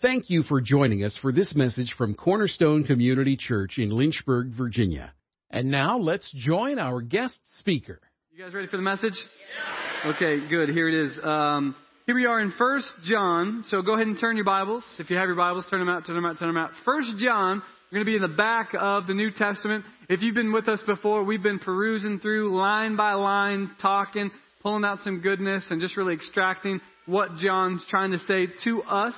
Thank you for joining us for this message from Cornerstone Community Church in Lynchburg, Virginia. And now let's join our guest speaker. You guys ready for the message? Okay, good. Here it is. Um, here we are in First John. So go ahead and turn your Bibles. If you have your Bibles, turn them out, turn them out, turn them out. First John. We're going to be in the back of the New Testament. If you've been with us before, we've been perusing through line by line, talking, pulling out some goodness, and just really extracting what John's trying to say to us.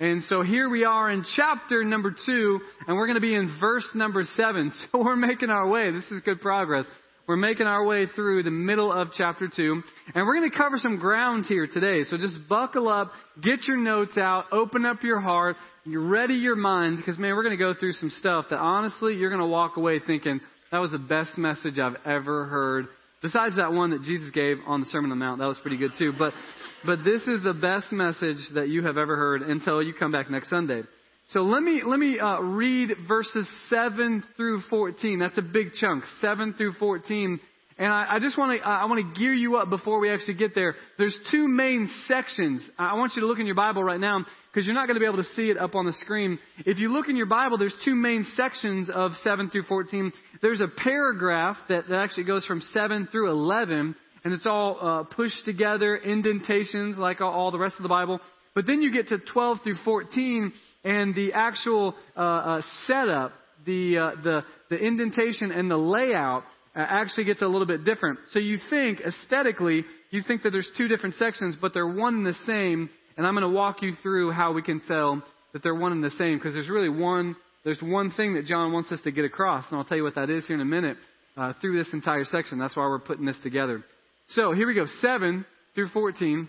And so here we are in chapter number two, and we're going to be in verse number seven. So we're making our way. This is good progress. We're making our way through the middle of chapter two, and we're going to cover some ground here today. So just buckle up, get your notes out, open up your heart, ready your mind, because man, we're going to go through some stuff that honestly you're going to walk away thinking that was the best message I've ever heard. Besides that one that Jesus gave on the Sermon on the Mount, that was pretty good too. But but this is the best message that you have ever heard until you come back next Sunday. So let me let me uh, read verses seven through fourteen. That's a big chunk, seven through fourteen. And I, I just want to I want to gear you up before we actually get there. There's two main sections. I want you to look in your Bible right now because you're not going to be able to see it up on the screen. If you look in your Bible, there's two main sections of seven through fourteen. There's a paragraph that, that actually goes from seven through eleven and it's all uh, pushed together, indentations like all, all, the rest of the Bible. But then you get to 12 through 14, and the actual uh, uh, setup, the, uh, the the indentation and the layout actually gets a little bit different. So you think aesthetically, you think that there's two different sections, but they're one and the same. And I'm going to walk you through how we can tell that they're one and the same, because there's really one there's one thing that John wants us to get across, and I'll tell you what that is here in a minute. Uh, through this entire section. That's why we're putting this together. So here we go, 7 through 14.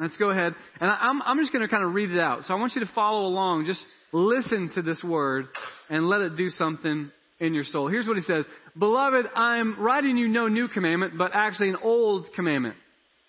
Let's go ahead. And I'm, I'm just going to kind of read it out. So I want you to follow along. Just listen to this word and let it do something in your soul. Here's what he says. Beloved, I'm writing you no new commandment, but actually an old commandment.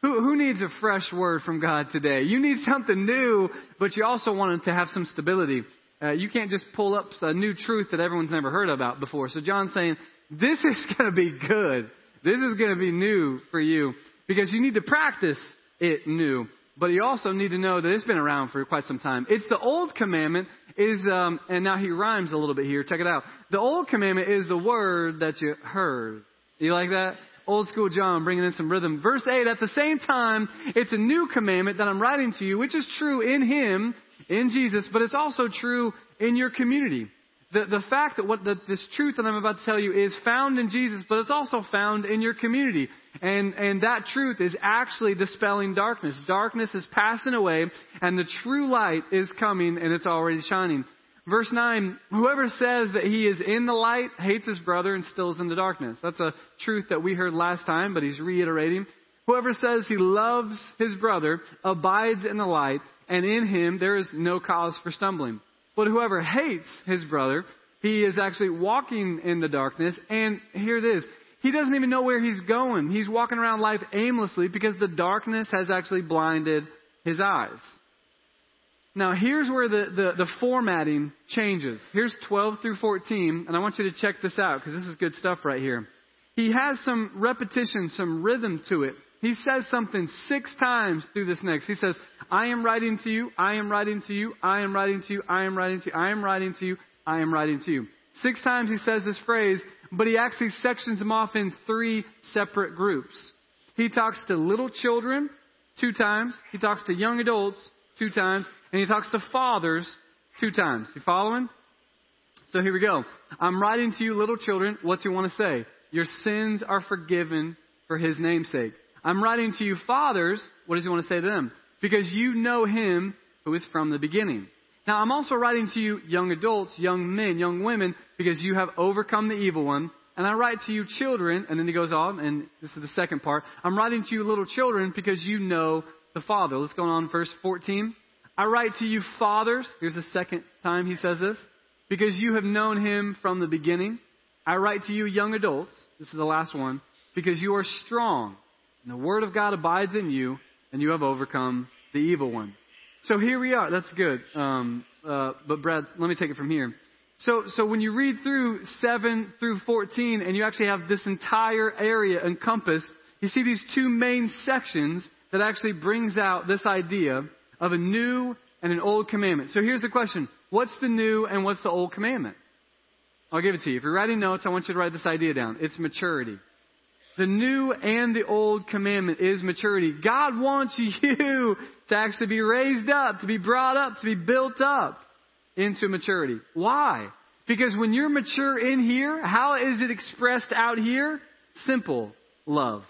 Who, who needs a fresh word from God today? You need something new, but you also want to have some stability. Uh, you can't just pull up a new truth that everyone's never heard about before. So John's saying, this is going to be good. This is going to be new for you because you need to practice it new. But you also need to know that it's been around for quite some time. It's the old commandment is, um, and now he rhymes a little bit here. Check it out. The old commandment is the word that you heard. You like that? Old school John bringing in some rhythm. Verse 8, at the same time, it's a new commandment that I'm writing to you, which is true in him, in Jesus, but it's also true in your community the, the fact that what the, this truth that I'm about to tell you is found in Jesus, but it's also found in your community. And, and that truth is actually dispelling darkness. Darkness is passing away, and the true light is coming, and it's already shining. Verse 9, whoever says that he is in the light hates his brother and still is in the darkness. That's a truth that we heard last time, but he's reiterating. Whoever says he loves his brother abides in the light, and in him there is no cause for stumbling. But whoever hates his brother, he is actually walking in the darkness. And here it is. He doesn't even know where he's going. He's walking around life aimlessly because the darkness has actually blinded his eyes. Now, here's where the, the, the, formatting changes. Here's 12 through 14, and I want you to check this out because this is good stuff right here. He has some repetition, some rhythm to it. He says something six times through this next. He says, I am writing to you, I am writing to you, I am writing to you, I am writing to you, I am writing to you, I am writing to you. Six times he says this phrase, but he actually sections them off in three separate groups. He talks to little children two times, he talks to young adults two times, and he talks to fathers two times. You following? So here we go. I'm writing to you, little children. What's he want to say? Your sins are forgiven for his name'sake. I'm writing to you fathers. What does he want to say to them? Because you know him who is from the beginning. Now I'm also writing to you young adults, young men, young women, because you have overcome the evil one. And I write to you children, and then he goes on, and this is the second part. I'm writing to you little children because you know the Father. Let's go on verse 14. I write to you fathers. Here's the second time he says this. Because you have known him from the beginning. I write to you young adults. This is the last one. Because you are strong and the Word of God abides in you, and you have overcome the evil one. So here we are. That's good. Um, uh, but Brad, let me take it from here. So, so when you read through 7 through 14 and you actually have this entire area encompassed, you see these two main sections that actually brings out this idea of a new and an old commandment. So here's the question. What's the new and what's the old commandment? I'll give it to you. If you're writing notes, I want you to write this idea down. It's maturity. The new and the old commandment is maturity. God wants you to actually be raised up, to be brought up, to be built up into maturity. Why? Because when you're mature in here, how is it expressed out here? Simple. Love.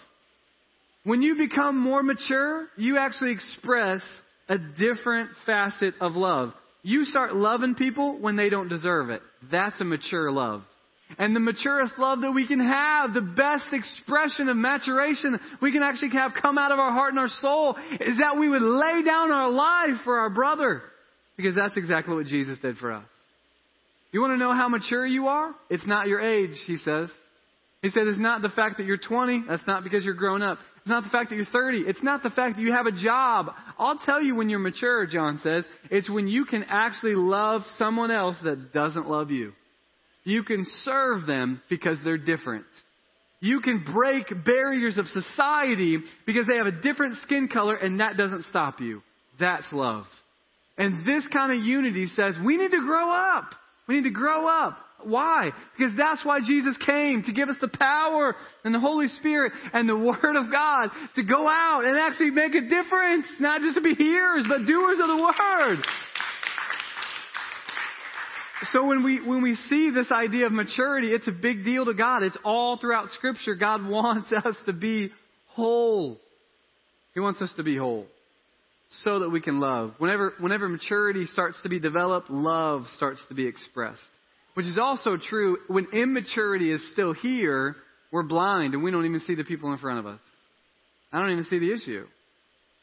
When you become more mature, you actually express a different facet of love. You start loving people when they don't deserve it. That's a mature love. And the maturest love that we can have, the best expression of maturation we can actually have come out of our heart and our soul is that we would lay down our life for our brother. Because that's exactly what Jesus did for us. You want to know how mature you are? It's not your age, he says. He said it's not the fact that you're 20. That's not because you're grown up. It's not the fact that you're 30. It's not the fact that you have a job. I'll tell you when you're mature, John says. It's when you can actually love someone else that doesn't love you. You can serve them because they're different. You can break barriers of society because they have a different skin color and that doesn't stop you. That's love. And this kind of unity says we need to grow up. We need to grow up. Why? Because that's why Jesus came to give us the power and the Holy Spirit and the Word of God to go out and actually make a difference. Not just to be hearers, but doers of the Word. So when we, when we see this idea of maturity, it's a big deal to God. It's all throughout scripture. God wants us to be whole. He wants us to be whole. So that we can love. Whenever, whenever maturity starts to be developed, love starts to be expressed. Which is also true when immaturity is still here, we're blind and we don't even see the people in front of us. I don't even see the issue.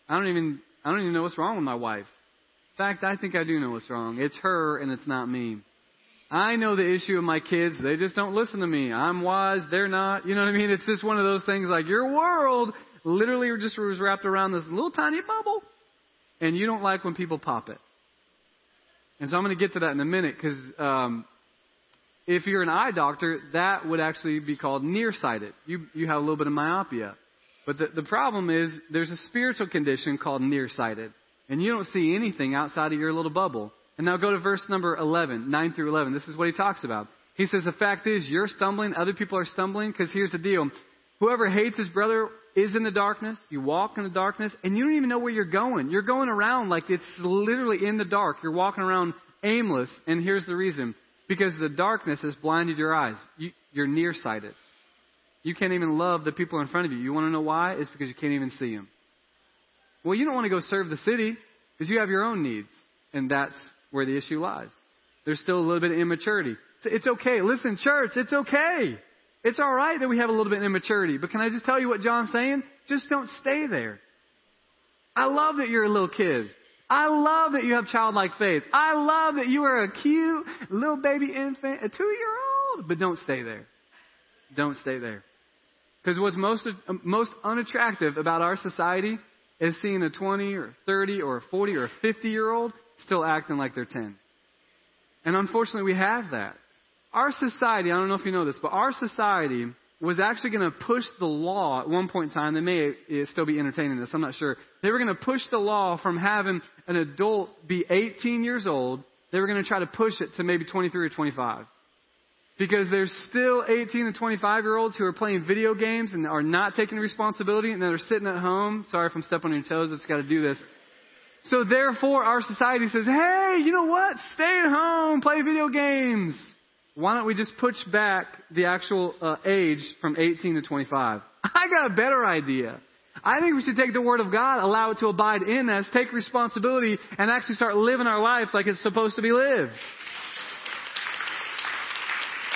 I don't even, I don't even know what's wrong with my wife. In fact, I think I do know what's wrong. It's her and it's not me. I know the issue of my kids. They just don't listen to me. I'm wise. They're not. You know what I mean? It's just one of those things like your world literally just was wrapped around this little tiny bubble and you don't like when people pop it. And so I'm going to get to that in a minute because um, if you're an eye doctor, that would actually be called nearsighted. You, you have a little bit of myopia. But the, the problem is there's a spiritual condition called nearsighted. And you don't see anything outside of your little bubble. And now go to verse number 11, 9 through 11. This is what he talks about. He says, the fact is, you're stumbling, other people are stumbling, because here's the deal. Whoever hates his brother is in the darkness. You walk in the darkness, and you don't even know where you're going. You're going around like it's literally in the dark. You're walking around aimless, and here's the reason. Because the darkness has blinded your eyes. You, you're nearsighted. You can't even love the people in front of you. You want to know why? It's because you can't even see them. Well, you don't want to go serve the city because you have your own needs. And that's where the issue lies. There's still a little bit of immaturity. It's okay. Listen, church, it's okay. It's all right that we have a little bit of immaturity. But can I just tell you what John's saying? Just don't stay there. I love that you're a little kid. I love that you have childlike faith. I love that you are a cute little baby infant, a two year old. But don't stay there. Don't stay there. Because what's most, most unattractive about our society is seeing a 20 or 30 or 40 or 50 year old still acting like they're 10. And unfortunately, we have that. Our society, I don't know if you know this, but our society was actually going to push the law at one point in time. They may still be entertaining this, I'm not sure. They were going to push the law from having an adult be 18 years old, they were going to try to push it to maybe 23 or 25. Because there's still 18 and 25 year olds who are playing video games and are not taking responsibility and they're sitting at home. Sorry if I'm stepping on your toes, I just got to do this. So therefore, our society says, hey, you know what? Stay at home, play video games. Why don't we just push back the actual uh, age from 18 to 25? I got a better idea. I think we should take the Word of God, allow it to abide in us, take responsibility, and actually start living our lives like it's supposed to be lived.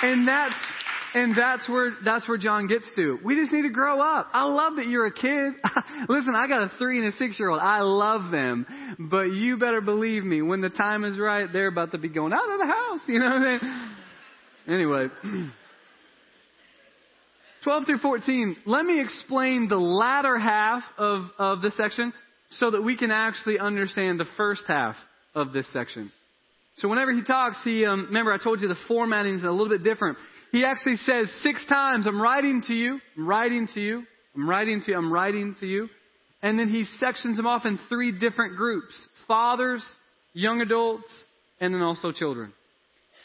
And that's and that's where, that's where John gets to. We just need to grow up. I love that you're a kid. Listen, I got a three and a six year old. I love them. But you better believe me, when the time is right, they're about to be going out of the house. You know what I mean? Anyway. 12 through 14, let me explain the latter half of, of this section so that we can actually understand the first half of this section. So whenever he talks, he, um, remember I told you the formatting is a little bit different. He actually says six times, I'm writing to you, I'm writing to you, I'm writing to you, I'm writing to you. And then he sections them off in three different groups. Fathers, young adults, and then also children.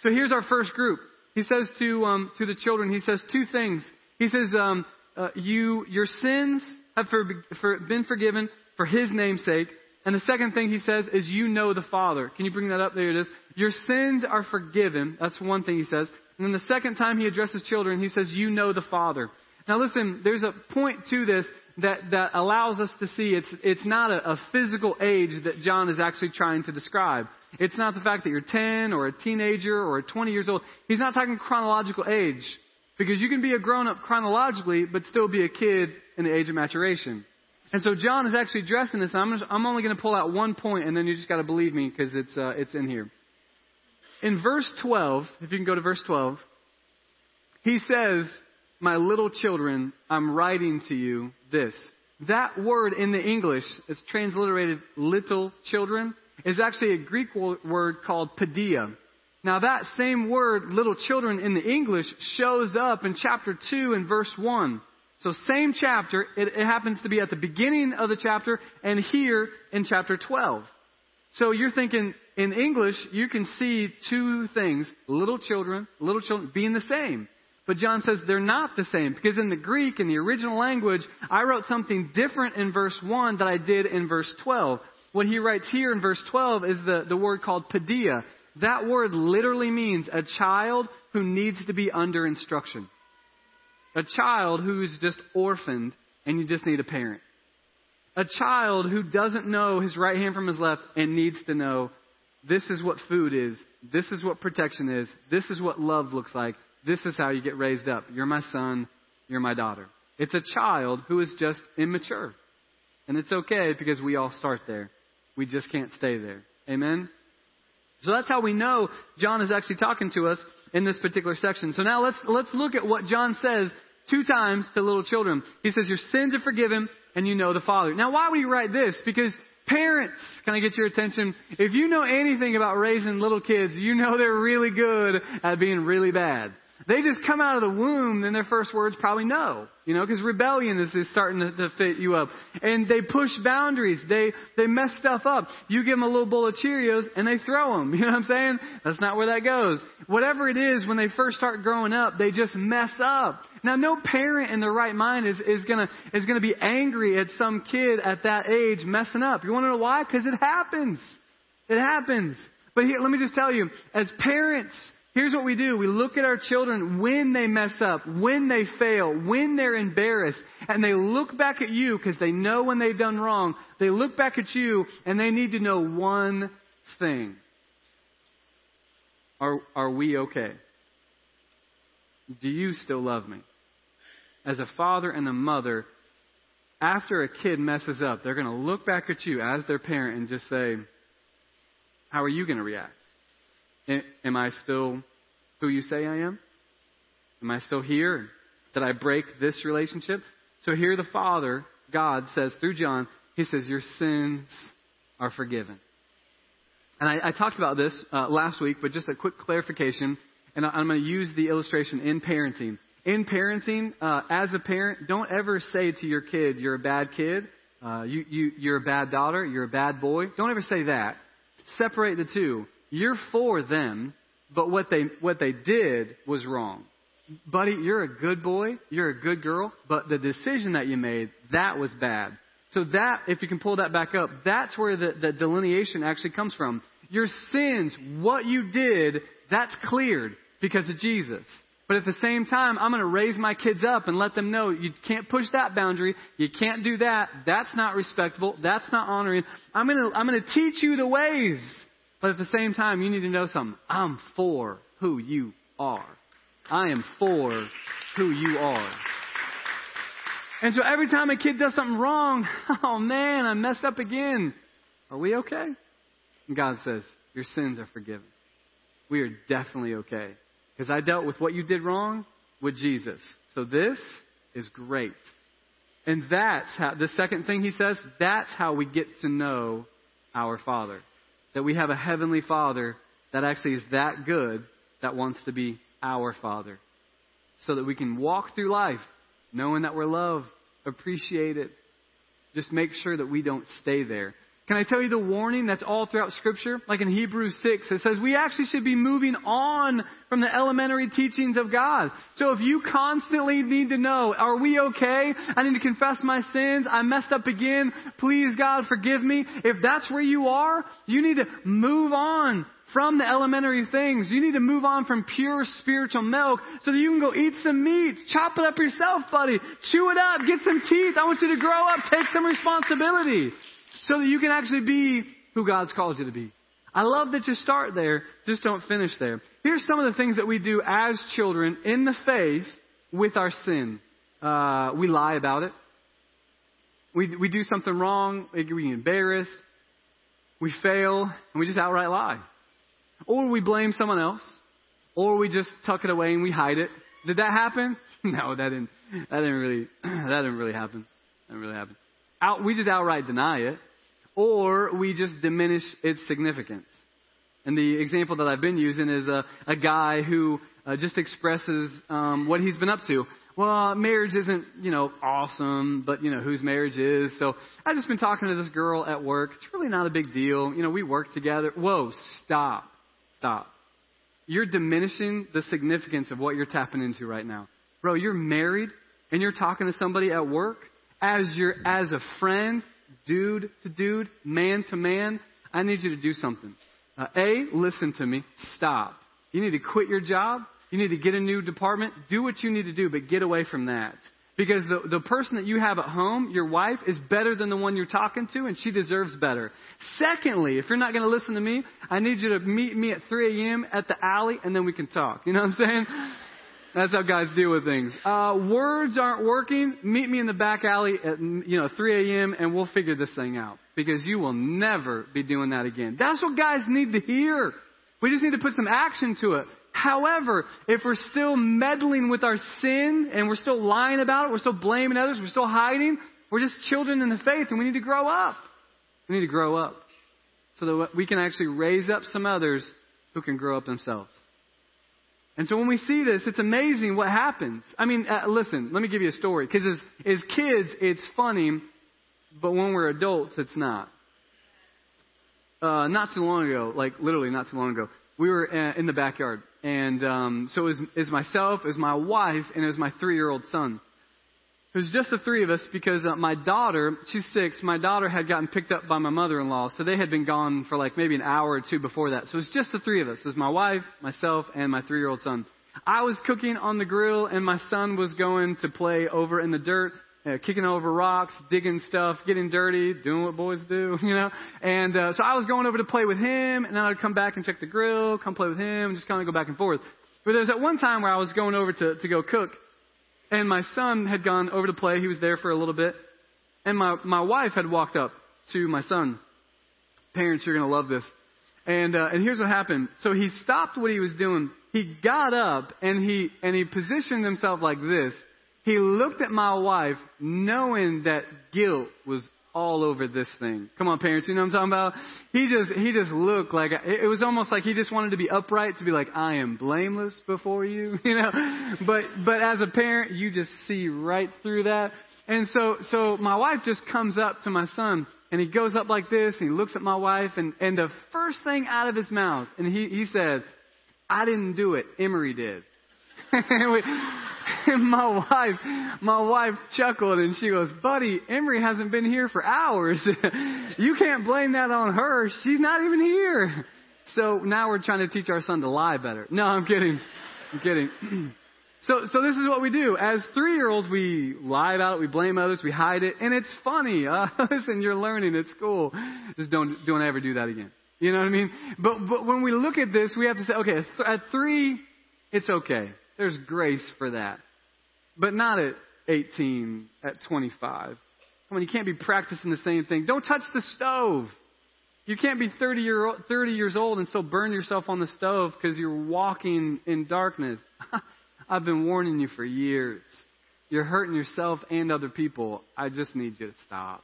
So here's our first group. He says to um, to the children, he says two things. He says, um, uh, "You your sins have for, for, been forgiven for His name's sake." And the second thing he says is, "You know the Father." Can you bring that up? There it is. Your sins are forgiven. That's one thing he says. And then the second time he addresses children, he says, "You know the Father." Now listen, there's a point to this that, that allows us to see it's, it's not a, a physical age that John is actually trying to describe. It's not the fact that you're 10 or a teenager or 20 years old. He's not talking chronological age. Because you can be a grown up chronologically, but still be a kid in the age of maturation. And so John is actually addressing this. I'm, just, I'm only going to pull out one point, and then you just got to believe me because it's, uh, it's in here. In verse 12, if you can go to verse 12, he says, My little children, I'm writing to you this. That word in the English, it's transliterated little children, is actually a Greek word called paideia. Now that same word, little children in the English, shows up in chapter 2 and verse 1. So same chapter, it, it, happens to be at the beginning of the chapter and here in chapter 12. So you're thinking, in English, you can see two things, little children, little children being the same. But John says they're not the same because in the Greek, in the original language, I wrote something different in verse 1 that I did in verse 12. What he writes here in verse 12 is the, the word called paideia. That word literally means a child who needs to be under instruction. A child who's just orphaned and you just need a parent. A child who doesn't know his right hand from his left and needs to know this is what food is, this is what protection is, this is what love looks like, this is how you get raised up. You're my son, you're my daughter. It's a child who is just immature. And it's okay because we all start there. We just can't stay there. Amen? So that's how we know John is actually talking to us in this particular section. So now let's, let's look at what John says two times to little children. He says, your sins are forgiven and you know the Father. Now why would he write this? Because parents, can I get your attention? If you know anything about raising little kids, you know they're really good at being really bad. They just come out of the womb, and their first words probably no. You know, because rebellion is, is starting to, to fit you up. And they push boundaries. They, they mess stuff up. You give them a little bowl of Cheerios, and they throw them. You know what I'm saying? That's not where that goes. Whatever it is, when they first start growing up, they just mess up. Now, no parent in their right mind is, is gonna, is gonna be angry at some kid at that age messing up. You wanna know why? Because it happens. It happens. But here, let me just tell you, as parents, Here's what we do. We look at our children when they mess up, when they fail, when they're embarrassed, and they look back at you because they know when they've done wrong. They look back at you and they need to know one thing. Are, are we okay? Do you still love me? As a father and a mother, after a kid messes up, they're going to look back at you as their parent and just say, How are you going to react? Am I still who you say I am? Am I still here? Did I break this relationship? So here the Father, God, says through John, He says, Your sins are forgiven. And I, I talked about this uh, last week, but just a quick clarification. And I, I'm going to use the illustration in parenting. In parenting, uh, as a parent, don't ever say to your kid, You're a bad kid. Uh, you, you, you're a bad daughter. You're a bad boy. Don't ever say that. Separate the two. You're for them, but what they, what they did was wrong. Buddy, you're a good boy, you're a good girl, but the decision that you made, that was bad. So that, if you can pull that back up, that's where the, the delineation actually comes from. Your sins, what you did, that's cleared because of Jesus. But at the same time, I'm going to raise my kids up and let them know you can't push that boundary. You can't do that. That's not respectable. That's not honoring. I'm going to, I'm going to teach you the ways. But at the same time, you need to know something. I'm for who you are. I am for who you are. And so every time a kid does something wrong, oh man, I messed up again. Are we okay? And God says, Your sins are forgiven. We are definitely okay. Because I dealt with what you did wrong with Jesus. So this is great. And that's how, the second thing he says, that's how we get to know our Father that we have a heavenly Father that actually is that good that wants to be our Father. So that we can walk through life knowing that we're loved, appreciate it. Just make sure that we don't stay there. Can I tell you the warning that's all throughout Scripture? Like in Hebrews 6, it says we actually should be moving on from the elementary teachings of God. So if you constantly need to know, are we okay? I need to confess my sins. I messed up again. Please, God, forgive me. If that's where you are, you need to move on from the elementary things. You need to move on from pure spiritual milk so that you can go eat some meat. Chop it up yourself, buddy. Chew it up. Get some teeth. I want you to grow up. Take some responsibility so that you can actually be who God's called you to be. I love that you start there, just don't finish there. Here's some of the things that we do as children in the faith with our sin. Uh, we lie about it. We, we do something wrong, we get embarrassed, we fail, and we just outright lie. Or we blame someone else, or we just tuck it away and we hide it. Did that happen? No, that didn't. That didn't really. that didn't really happen. That didn't really happen. Out, we just outright deny it, or we just diminish its significance. And the example that I've been using is a, a guy who uh, just expresses um, what he's been up to. Well, marriage isn't, you know, awesome, but, you know, whose marriage is. So I've just been talking to this girl at work. It's really not a big deal. You know, we work together. Whoa, stop. Stop. You're diminishing the significance of what you're tapping into right now. Bro, you're married and you're talking to somebody at work as your as a friend, dude to dude, man to man. I need you to do something. Uh, a, listen to me. Stop. You need to quit your job. You need to get a new department. Do what you need to do, but get away from that. Because the, the person that you have at home, your wife, is better than the one you're talking to, and she deserves better. Secondly, if you're not going to listen to me, I need you to meet me at 3 a.m. at the alley, and then we can talk. You know what I'm saying? That's how guys deal with things. Uh, words aren't working. Meet me in the back alley at you know 3 a.m. and we'll figure this thing out because you will never be doing that again. That's what guys need to hear. We just need to put some action to it. However, if we're still meddling with our sin and we're still lying about it, we're still blaming others, we're still hiding, we're just children in the faith and we need to grow up. We need to grow up so that we can actually raise up some others who can grow up themselves. And so when we see this, it's amazing what happens. I mean, uh, listen, let me give you a story. Because as, as kids, it's funny, but when we're adults, it's not. Uh, not too long ago, like literally not too long ago, we were uh, in the backyard and um, so it was, it was myself, it was my wife, and it was my three year old son. It was just the three of us because uh, my daughter, she's six, my daughter had gotten picked up by my mother in law, so they had been gone for like maybe an hour or two before that. So it was just the three of us. It was my wife, myself, and my three year old son. I was cooking on the grill, and my son was going to play over in the dirt uh, kicking over rocks, digging stuff, getting dirty, doing what boys do, you know. And uh, so I was going over to play with him, and then I'd come back and check the grill, come play with him, and just kind of go back and forth. But there was at one time where I was going over to to go cook, and my son had gone over to play. He was there for a little bit, and my my wife had walked up to my son. Parents, you're gonna love this. And uh, and here's what happened. So he stopped what he was doing. He got up and he and he positioned himself like this he looked at my wife knowing that guilt was all over this thing. Come on, parents, you know what I'm talking about? He just, he just looked like, it was almost like he just wanted to be upright, to be like, I am blameless before you, you know? But, but as a parent, you just see right through that. And so, so my wife just comes up to my son and he goes up like this and he looks at my wife and, and the first thing out of his mouth, and he, he said, I didn't do it, Emery did. And my wife, my wife chuckled and she goes, buddy, Emery hasn't been here for hours. you can't blame that on her. She's not even here. So now we're trying to teach our son to lie better. No, I'm kidding. I'm kidding. So, so this is what we do. As three-year-olds, we lie about it, we blame others, we hide it, and it's funny. Uh, listen, you're learning at school. Just don't, don't ever do that again. You know what I mean? But, but when we look at this, we have to say, okay, at three, it's okay. There's grace for that. But not at 18, at 25. Come on, you can't be practicing the same thing. Don't touch the stove. You can't be 30, year, 30 years old and still burn yourself on the stove because you're walking in darkness. I've been warning you for years. You're hurting yourself and other people. I just need you to stop.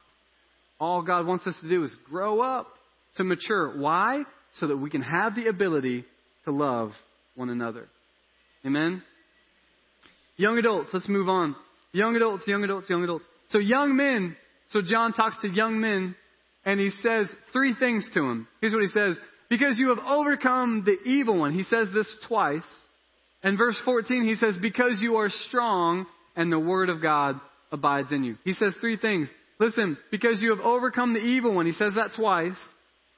All God wants us to do is grow up, to mature. Why? So that we can have the ability to love one another. Amen? Young adults, let's move on. Young adults, young adults, young adults. So young men, so John talks to young men, and he says three things to him. Here's what he says. Because you have overcome the evil one. He says this twice. And verse 14, he says, because you are strong and the word of God abides in you. He says three things. Listen, because you have overcome the evil one. He says that twice.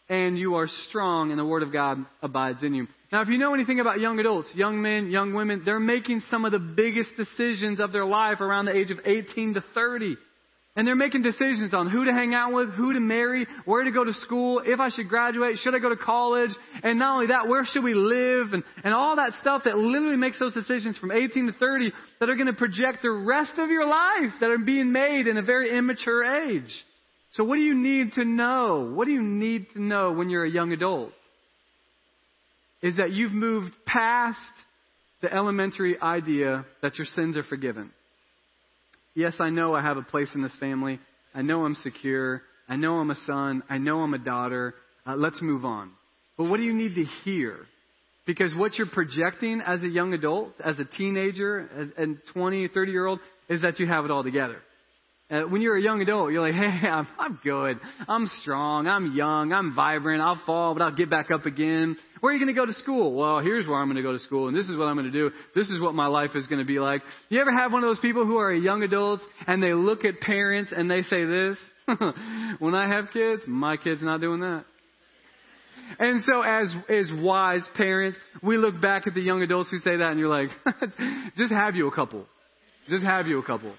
And you are strong and the word of God abides in you. Now, if you know anything about young adults, young men, young women, they're making some of the biggest decisions of their life around the age of 18 to 30. And they're making decisions on who to hang out with, who to marry, where to go to school, if I should graduate, should I go to college, and not only that, where should we live, and, and all that stuff that literally makes those decisions from 18 to 30 that are going to project the rest of your life that are being made in a very immature age. So what do you need to know? What do you need to know when you're a young adult? Is that you've moved past the elementary idea that your sins are forgiven. Yes, I know I have a place in this family. I know I'm secure. I know I'm a son. I know I'm a daughter. Uh, let's move on. But what do you need to hear? Because what you're projecting as a young adult, as a teenager, and 20, 30 year old, is that you have it all together. Uh, when you're a young adult, you're like, hey, I'm, I'm good. I'm strong. I'm young. I'm vibrant. I'll fall, but I'll get back up again. Where are you going to go to school? Well, here's where I'm going to go to school, and this is what I'm going to do. This is what my life is going to be like. You ever have one of those people who are young adults and they look at parents and they say this? when I have kids, my kid's not doing that. And so as, as wise parents, we look back at the young adults who say that and you're like, just have you a couple. Just have you a couple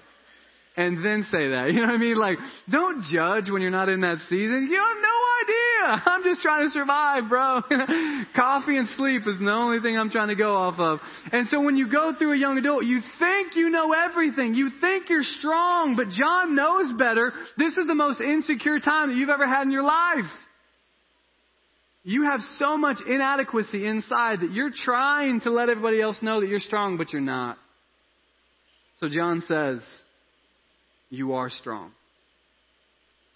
and then say that. You know what I mean? Like, don't judge when you're not in that season. You have no idea. I'm just trying to survive, bro. Coffee and sleep is the only thing I'm trying to go off of. And so when you go through a young adult, you think you know everything. You think you're strong, but John knows better. This is the most insecure time that you've ever had in your life. You have so much inadequacy inside that you're trying to let everybody else know that you're strong, but you're not. So John says, you are strong.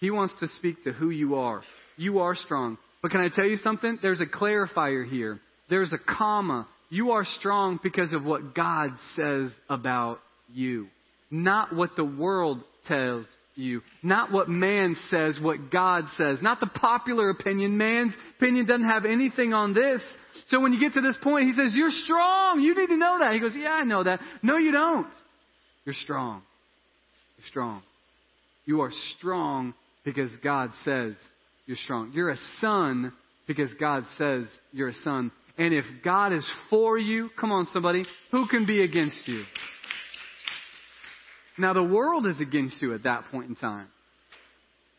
He wants to speak to who you are. You are strong. But can I tell you something? There's a clarifier here. There's a comma. You are strong because of what God says about you. Not what the world tells you. Not what man says, what God says. Not the popular opinion. Man's opinion doesn't have anything on this. So when you get to this point, he says, You're strong. You need to know that. He goes, Yeah, I know that. No, you don't. You're strong. Strong. You are strong because God says you're strong. You're a son because God says you're a son. And if God is for you, come on somebody, who can be against you? Now the world is against you at that point in time.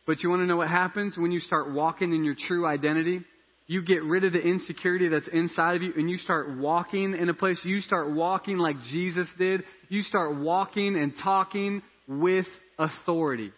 But you want to know what happens when you start walking in your true identity? You get rid of the insecurity that's inside of you and you start walking in a place, you start walking like Jesus did. You start walking and talking with authority.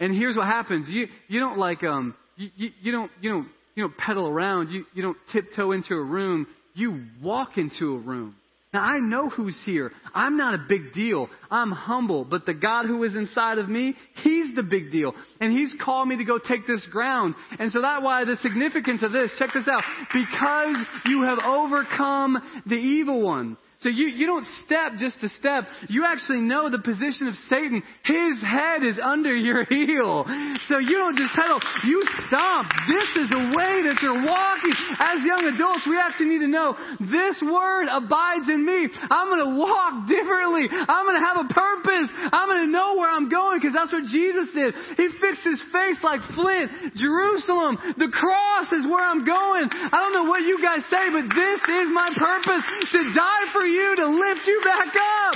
And here's what happens. You, you don't like, um, you, you, don't, you don't, you don't pedal around. You, you don't tiptoe into a room. You walk into a room. Now I know who's here. I'm not a big deal. I'm humble, but the God who is inside of me, He's the big deal. And He's called me to go take this ground. And so that's why the significance of this, check this out. Because you have overcome the evil one. So you, you don't step just to step. You actually know the position of Satan. His head is under your heel. So you don't just pedal. You stomp. This is the way that you're walking. As young adults, we actually need to know this word abides in me. I'm going to walk differently. I'm going to have a purpose. I'm going to know where I'm going because that's what Jesus did. He fixed his face like flint. Jerusalem, the cross is where I'm going. I don't know what you guys say, but this is my purpose to die for you to lift you back up.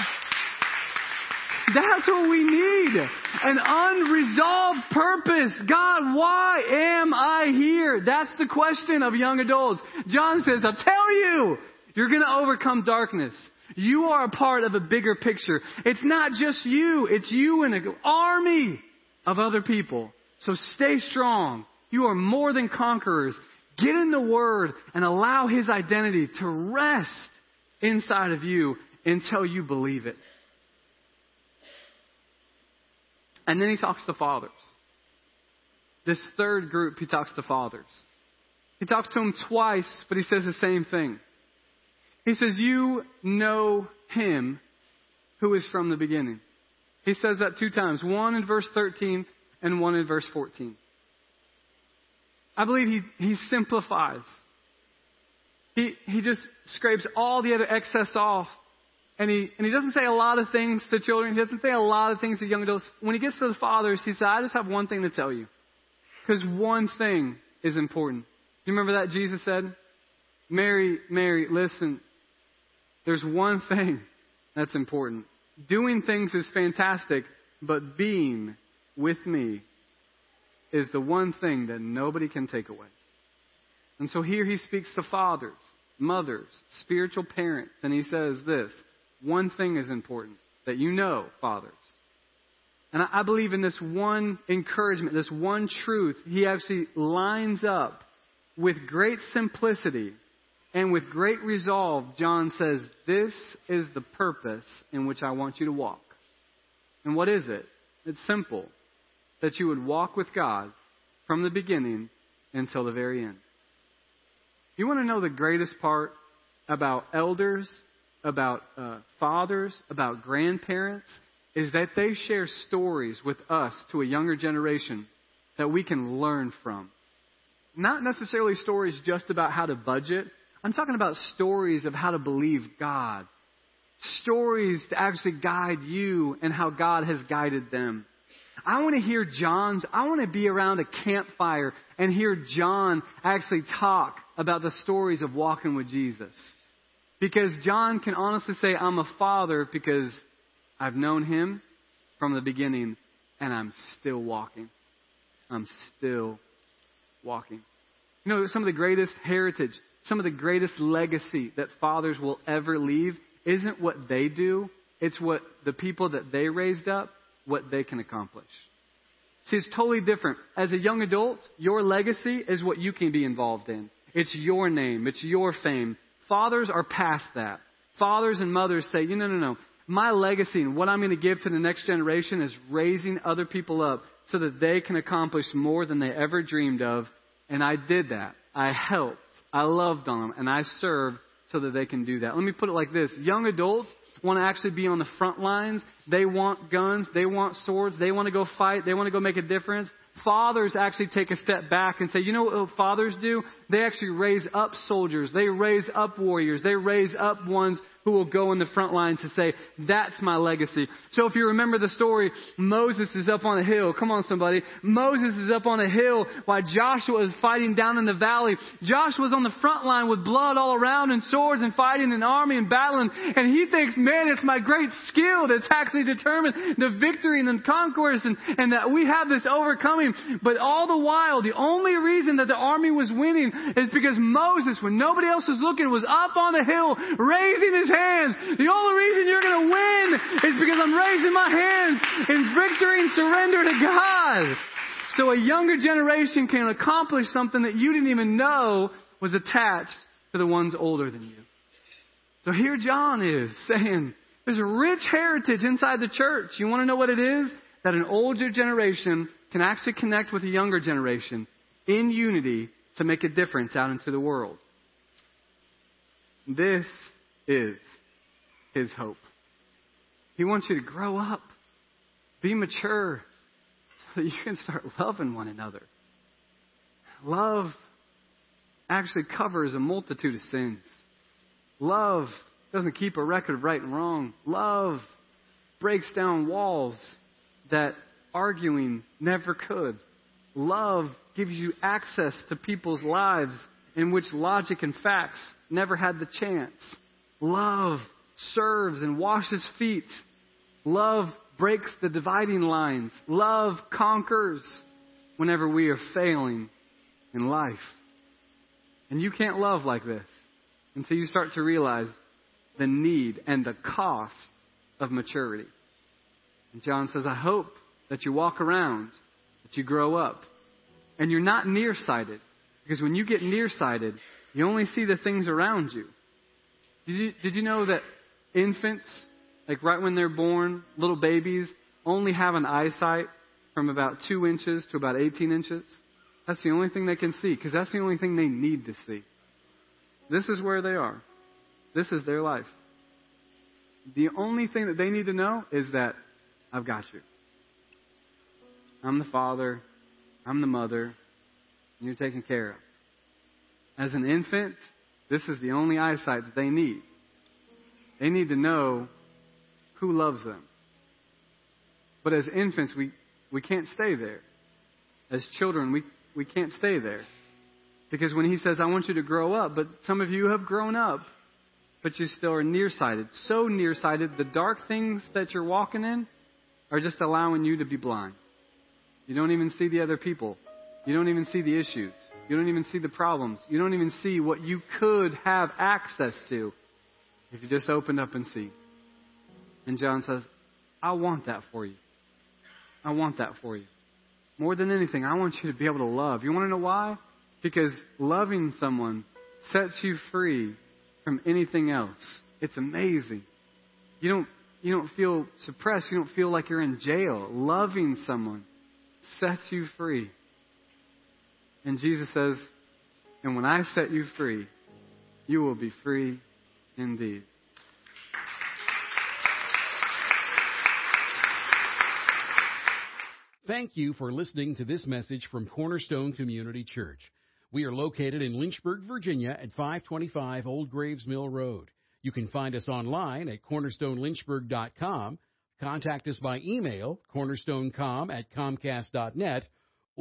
That's what we need. An unresolved purpose. God, why am I here? That's the question of young adults. John says, I'll tell you, you're going to overcome darkness. You are a part of a bigger picture. It's not just you, it's you and an army of other people. So stay strong. You are more than conquerors. Get in the Word and allow His identity to rest inside of you until you believe it. And then he talks to fathers. This third group, he talks to fathers. He talks to them twice, but he says the same thing. He says, You know him who is from the beginning. He says that two times one in verse 13 and one in verse 14. I believe he, he simplifies. He, he just scrapes all the other excess off. And he, and he doesn't say a lot of things to children. He doesn't say a lot of things to young adults. When he gets to the fathers, he said, I just have one thing to tell you. Because one thing is important. Do you remember that Jesus said? Mary, Mary, listen. There's one thing that's important. Doing things is fantastic, but being with me is the one thing that nobody can take away. And so here he speaks to fathers, mothers, spiritual parents, and he says this one thing is important that you know, fathers. And I believe in this one encouragement, this one truth, he actually lines up with great simplicity and with great resolve. John says, This is the purpose in which I want you to walk. And what is it? It's simple that you would walk with God from the beginning until the very end. You want to know the greatest part about elders, about uh, fathers, about grandparents? Is that they share stories with us to a younger generation that we can learn from. Not necessarily stories just about how to budget. I'm talking about stories of how to believe God. Stories to actually guide you and how God has guided them. I want to hear John's, I want to be around a campfire and hear John actually talk about the stories of walking with Jesus. Because John can honestly say, I'm a father because I've known him from the beginning and I'm still walking. I'm still walking. You know, some of the greatest heritage, some of the greatest legacy that fathers will ever leave isn't what they do, it's what the people that they raised up what they can accomplish. See, it's totally different. As a young adult, your legacy is what you can be involved in. It's your name. It's your fame. Fathers are past that. Fathers and mothers say, no, no, no. My legacy and what I'm going to give to the next generation is raising other people up so that they can accomplish more than they ever dreamed of. And I did that. I helped. I loved on them. And I served so that they can do that. Let me put it like this. Young adults, want to actually be on the front lines. They want guns. They want swords. They want to go fight. They want to go make a difference. Fathers actually take a step back and say, you know what fathers do? They actually raise up soldiers. They raise up warriors. They raise up ones who will go in the front lines to say, that's my legacy. So if you remember the story, Moses is up on a hill. Come on somebody. Moses is up on a hill while Joshua is fighting down in the valley. Joshua was on the front line with blood all around and swords and fighting an army and battling. And he thinks, man, it's my great skill that's actually determined the victory and the conquest and, and that we have this overcoming. But all the while, the only reason that the army was winning is because Moses, when nobody else was looking, was up on a hill raising his hands. The only reason you're going to win is because I'm raising my hands in victory and surrender to God. So a younger generation can accomplish something that you didn't even know was attached to the ones older than you. So here John is saying, there's a rich heritage inside the church. You want to know what it is? That an older generation can actually connect with a younger generation in unity to make a difference out into the world. This is his hope. He wants you to grow up, be mature, so that you can start loving one another. Love actually covers a multitude of sins. Love doesn't keep a record of right and wrong. Love breaks down walls that arguing never could. Love gives you access to people's lives in which logic and facts never had the chance. Love serves and washes feet. Love breaks the dividing lines. Love conquers whenever we are failing in life. And you can't love like this until you start to realize the need and the cost of maturity. And John says, I hope that you walk around, that you grow up, and you're not nearsighted. Because when you get nearsighted, you only see the things around you. Did you, did you know that infants, like right when they're born, little babies, only have an eyesight from about 2 inches to about 18 inches? That's the only thing they can see, because that's the only thing they need to see. This is where they are. This is their life. The only thing that they need to know is that I've got you. I'm the father. I'm the mother. and you're taken care of. As an infant, this is the only eyesight that they need. They need to know who loves them. But as infants, we, we can't stay there. As children, we, we can't stay there. Because when he says, I want you to grow up, but some of you have grown up, but you still are nearsighted. So nearsighted, the dark things that you're walking in are just allowing you to be blind. You don't even see the other people. You don't even see the issues. You don't even see the problems. You don't even see what you could have access to if you just opened up and see. And John says, I want that for you. I want that for you. More than anything, I want you to be able to love. You want to know why? Because loving someone sets you free from anything else. It's amazing. You don't, you don't feel suppressed. You don't feel like you're in jail. Loving someone sets you free. And Jesus says, And when I set you free, you will be free indeed. Thank you for listening to this message from Cornerstone Community Church. We are located in Lynchburg, Virginia at 525 Old Graves Mill Road. You can find us online at cornerstonelynchburg.com, contact us by email, cornerstonecom at comcast.net,